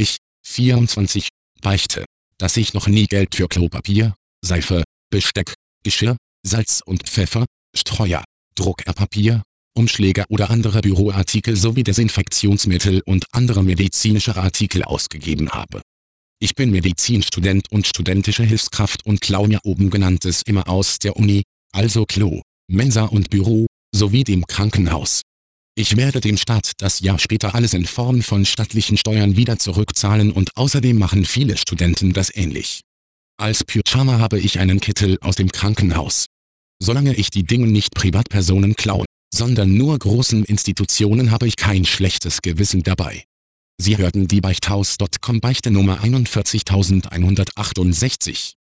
Ich, 24, beichte, dass ich noch nie Geld für Klopapier, Seife, Besteck, Geschirr, Salz und Pfeffer, Streuer, Druckerpapier, Umschläge oder andere Büroartikel sowie Desinfektionsmittel und andere medizinische Artikel ausgegeben habe. Ich bin Medizinstudent und studentische Hilfskraft und klaue mir oben genanntes immer aus der Uni, also Klo, Mensa und Büro, sowie dem Krankenhaus. Ich werde dem Staat das Jahr später alles in Form von stattlichen Steuern wieder zurückzahlen und außerdem machen viele Studenten das ähnlich. Als Pyjama habe ich einen Kittel aus dem Krankenhaus. Solange ich die Dinge nicht Privatpersonen klaue, sondern nur großen Institutionen habe ich kein schlechtes Gewissen dabei. Sie hörten die Beichthaus.com Beichte Nummer 41168.